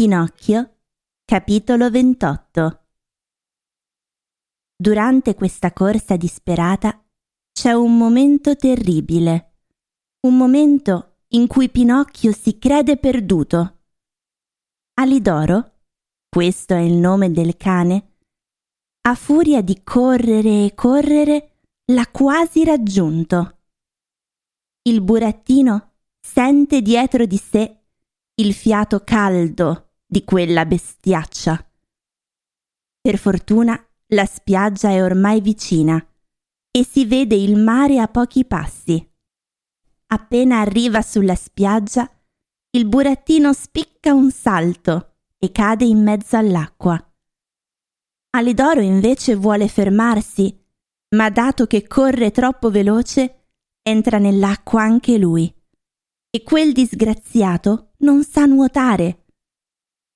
Pinocchio, capitolo 28 Durante questa corsa disperata c'è un momento terribile, un momento in cui Pinocchio si crede perduto. Alidoro, questo è il nome del cane, a furia di correre e correre, l'ha quasi raggiunto. Il burattino sente dietro di sé il fiato caldo di quella bestiaccia. Per fortuna la spiaggia è ormai vicina e si vede il mare a pochi passi. Appena arriva sulla spiaggia, il burattino spicca un salto e cade in mezzo all'acqua. Alidoro invece vuole fermarsi, ma dato che corre troppo veloce, entra nell'acqua anche lui e quel disgraziato non sa nuotare.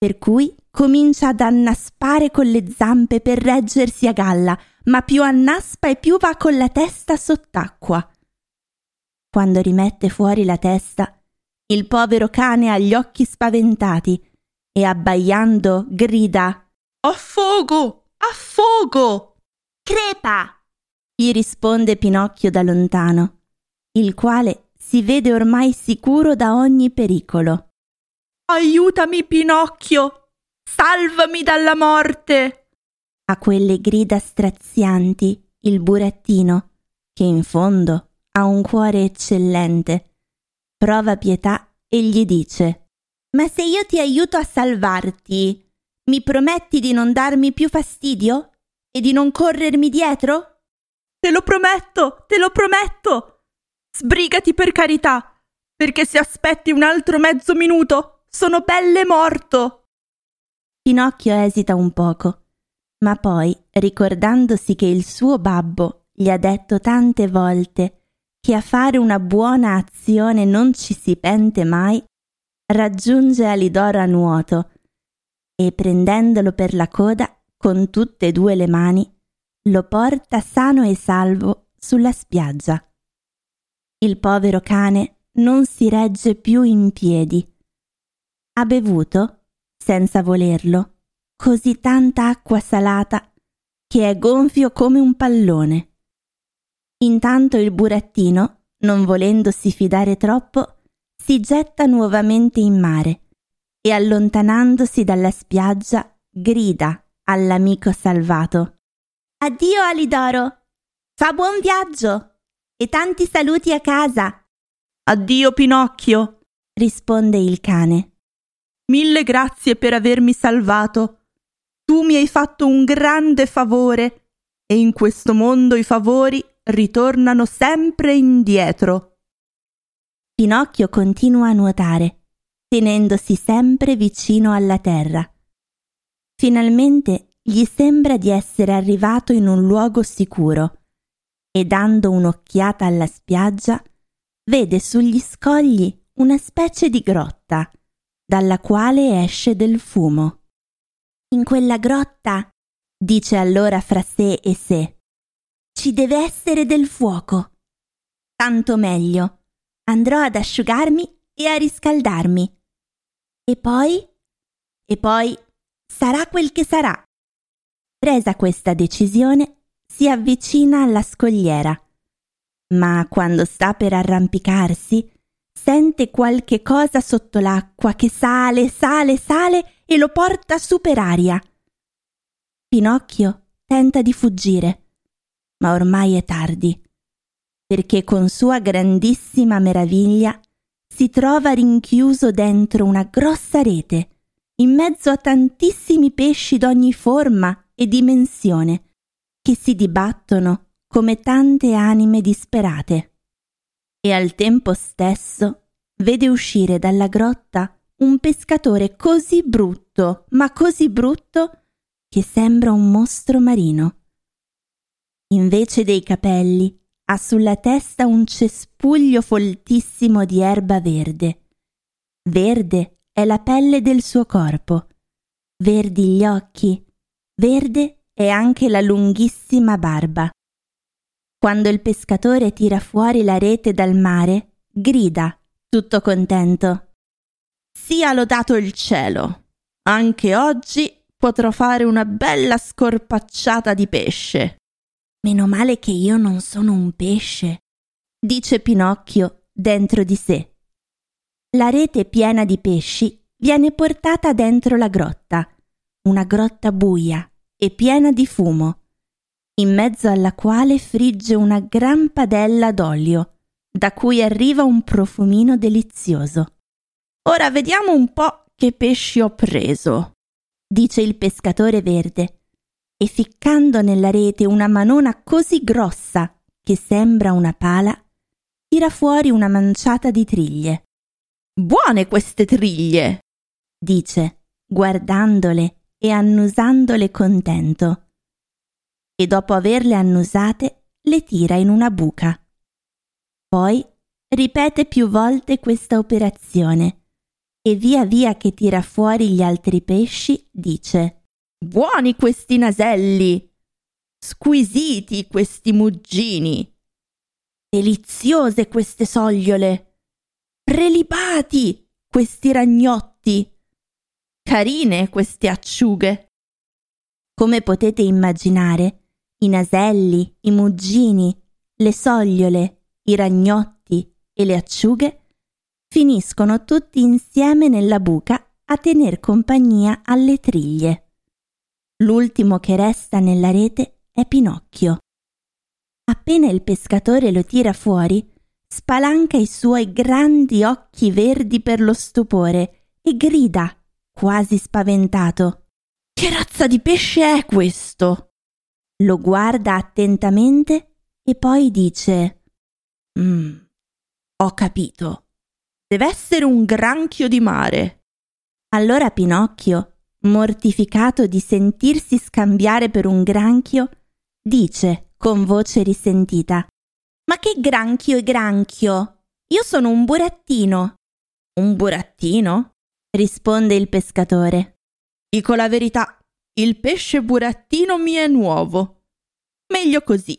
Per cui comincia ad annaspare con le zampe per reggersi a galla, ma più annaspa e più va con la testa sott'acqua. Quando rimette fuori la testa, il povero cane ha gli occhi spaventati e abbaiando grida Affogo! Affogo! Crepa! gli risponde Pinocchio da lontano, il quale si vede ormai sicuro da ogni pericolo. Aiutami, Pinocchio! Salvami dalla morte! A quelle grida strazianti il burattino, che in fondo ha un cuore eccellente, prova pietà e gli dice Ma se io ti aiuto a salvarti, mi prometti di non darmi più fastidio e di non corrermi dietro? Te lo prometto, te lo prometto! Sbrigati per carità, perché se aspetti un altro mezzo minuto sono pelle morto. Pinocchio esita un poco, ma poi, ricordandosi che il suo babbo gli ha detto tante volte che a fare una buona azione non ci si pente mai, raggiunge Alidoro a nuoto e prendendolo per la coda con tutte e due le mani, lo porta sano e salvo sulla spiaggia. Il povero cane non si regge più in piedi. Ha bevuto, senza volerlo, così tanta acqua salata che è gonfio come un pallone. Intanto il burattino, non volendosi fidare troppo, si getta nuovamente in mare e allontanandosi dalla spiaggia grida all'amico salvato. Addio Alidoro! Fa buon viaggio! e tanti saluti a casa. Addio Pinocchio, risponde il cane. Mille grazie per avermi salvato. Tu mi hai fatto un grande favore e in questo mondo i favori ritornano sempre indietro. Pinocchio continua a nuotare, tenendosi sempre vicino alla terra. Finalmente gli sembra di essere arrivato in un luogo sicuro e dando un'occhiata alla spiaggia, vede sugli scogli una specie di grotta, dalla quale esce del fumo. In quella grotta, dice allora fra sé e sé, ci deve essere del fuoco. Tanto meglio. Andrò ad asciugarmi e a riscaldarmi. E poi? E poi sarà quel che sarà. Presa questa decisione, si avvicina alla scogliera, ma quando sta per arrampicarsi sente qualche cosa sotto l'acqua che sale, sale, sale e lo porta su per aria. Pinocchio tenta di fuggire, ma ormai è tardi, perché con sua grandissima meraviglia si trova rinchiuso dentro una grossa rete, in mezzo a tantissimi pesci d'ogni forma e dimensione, che si dibattono come tante anime disperate. E al tempo stesso vede uscire dalla grotta un pescatore così brutto, ma così brutto, che sembra un mostro marino. Invece dei capelli ha sulla testa un cespuglio foltissimo di erba verde. Verde è la pelle del suo corpo, verdi gli occhi, verde e anche la lunghissima barba. Quando il pescatore tira fuori la rete dal mare, grida, tutto contento. Sia lodato il cielo. Anche oggi potrò fare una bella scorpacciata di pesce. Meno male che io non sono un pesce, dice Pinocchio dentro di sé. La rete piena di pesci viene portata dentro la grotta, una grotta buia e piena di fumo, in mezzo alla quale frigge una gran padella d'olio, da cui arriva un profumino delizioso. Ora vediamo un po' che pesci ho preso, dice il pescatore verde, e ficcando nella rete una manona così grossa che sembra una pala, tira fuori una manciata di triglie. Buone queste triglie, dice, guardandole e annusandole contento. E dopo averle annusate, le tira in una buca. Poi ripete più volte questa operazione e via via che tira fuori gli altri pesci dice Buoni questi naselli! Squisiti questi muggini! Deliziose queste sogliole! Prelibati questi ragnotti! Carine queste acciughe! Come potete immaginare, i naselli, i muggini, le sogliole, i ragnotti e le acciughe finiscono tutti insieme nella buca a tener compagnia alle triglie. L'ultimo che resta nella rete è Pinocchio. Appena il pescatore lo tira fuori, spalanca i suoi grandi occhi verdi per lo stupore e grida, quasi spaventato. Che razza di pesce è questo? Lo guarda attentamente e poi dice Mm, ho capito. Deve essere un granchio di mare. Allora Pinocchio, mortificato di sentirsi scambiare per un granchio, dice con voce risentita: Ma che granchio e granchio? Io sono un burattino. Un burattino? risponde il pescatore. Dico la verità, il pesce burattino mi è nuovo. Meglio così.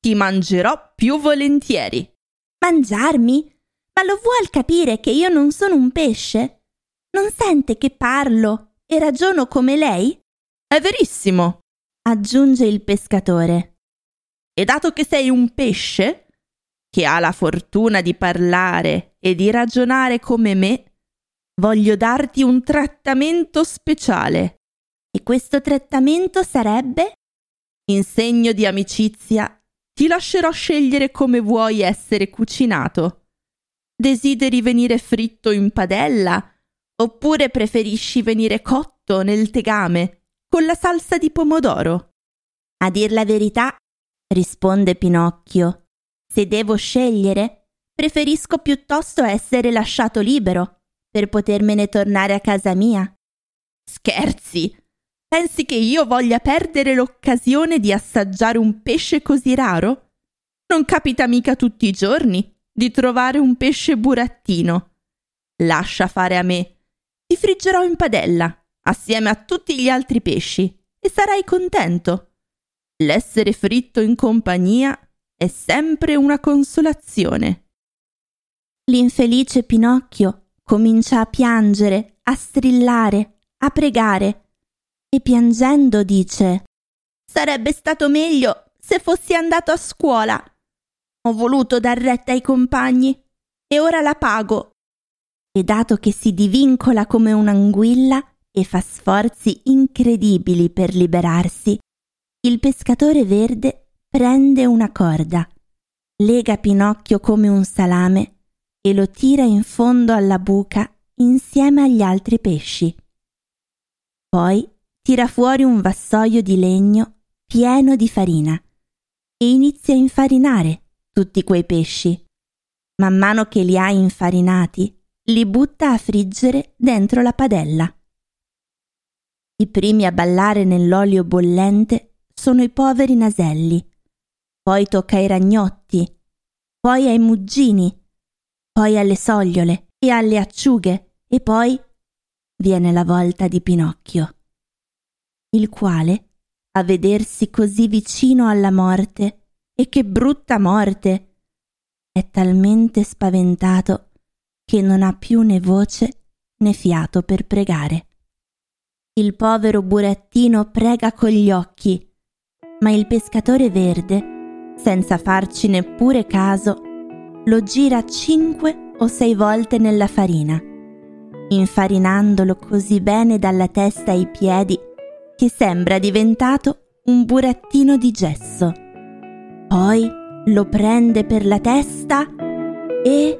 Ti mangerò più volentieri. Mangiarmi? Ma lo vuol capire che io non sono un pesce? Non sente che parlo e ragiono come lei? È verissimo, aggiunge il pescatore. E dato che sei un pesce, che ha la fortuna di parlare e di ragionare come me, voglio darti un trattamento speciale. E questo trattamento sarebbe? In segno di amicizia, ti lascerò scegliere come vuoi essere cucinato. Desideri venire fritto in padella oppure preferisci venire cotto nel tegame con la salsa di pomodoro? A dir la verità, risponde Pinocchio, se devo scegliere, preferisco piuttosto essere lasciato libero per potermene tornare a casa mia. Scherzi! Pensi che io voglia perdere l'occasione di assaggiare un pesce così raro? Non capita mica tutti i giorni di trovare un pesce burattino. Lascia fare a me. Ti friggerò in padella, assieme a tutti gli altri pesci, e sarai contento. L'essere fritto in compagnia è sempre una consolazione. L'infelice Pinocchio comincia a piangere, a strillare, a pregare, e piangendo dice Sarebbe stato meglio se fossi andato a scuola ho voluto dar retta ai compagni e ora la pago. E dato che si divincola come un'anguilla e fa sforzi incredibili per liberarsi, il pescatore verde prende una corda, lega Pinocchio come un salame e lo tira in fondo alla buca insieme agli altri pesci. Poi tira fuori un vassoio di legno pieno di farina e inizia a infarinare tutti quei pesci. Man mano che li ha infarinati, li butta a friggere dentro la padella. I primi a ballare nell'olio bollente sono i poveri naselli, poi tocca ai ragnotti, poi ai muggini, poi alle sogliole e alle acciughe e poi viene la volta di Pinocchio, il quale, a vedersi così vicino alla morte, e che brutta morte! È talmente spaventato che non ha più né voce né fiato per pregare. Il povero burattino prega con gli occhi, ma il pescatore verde, senza farci neppure caso, lo gira cinque o sei volte nella farina, infarinandolo così bene dalla testa ai piedi che sembra diventato un burattino di gesso. Poi lo prende per la testa e...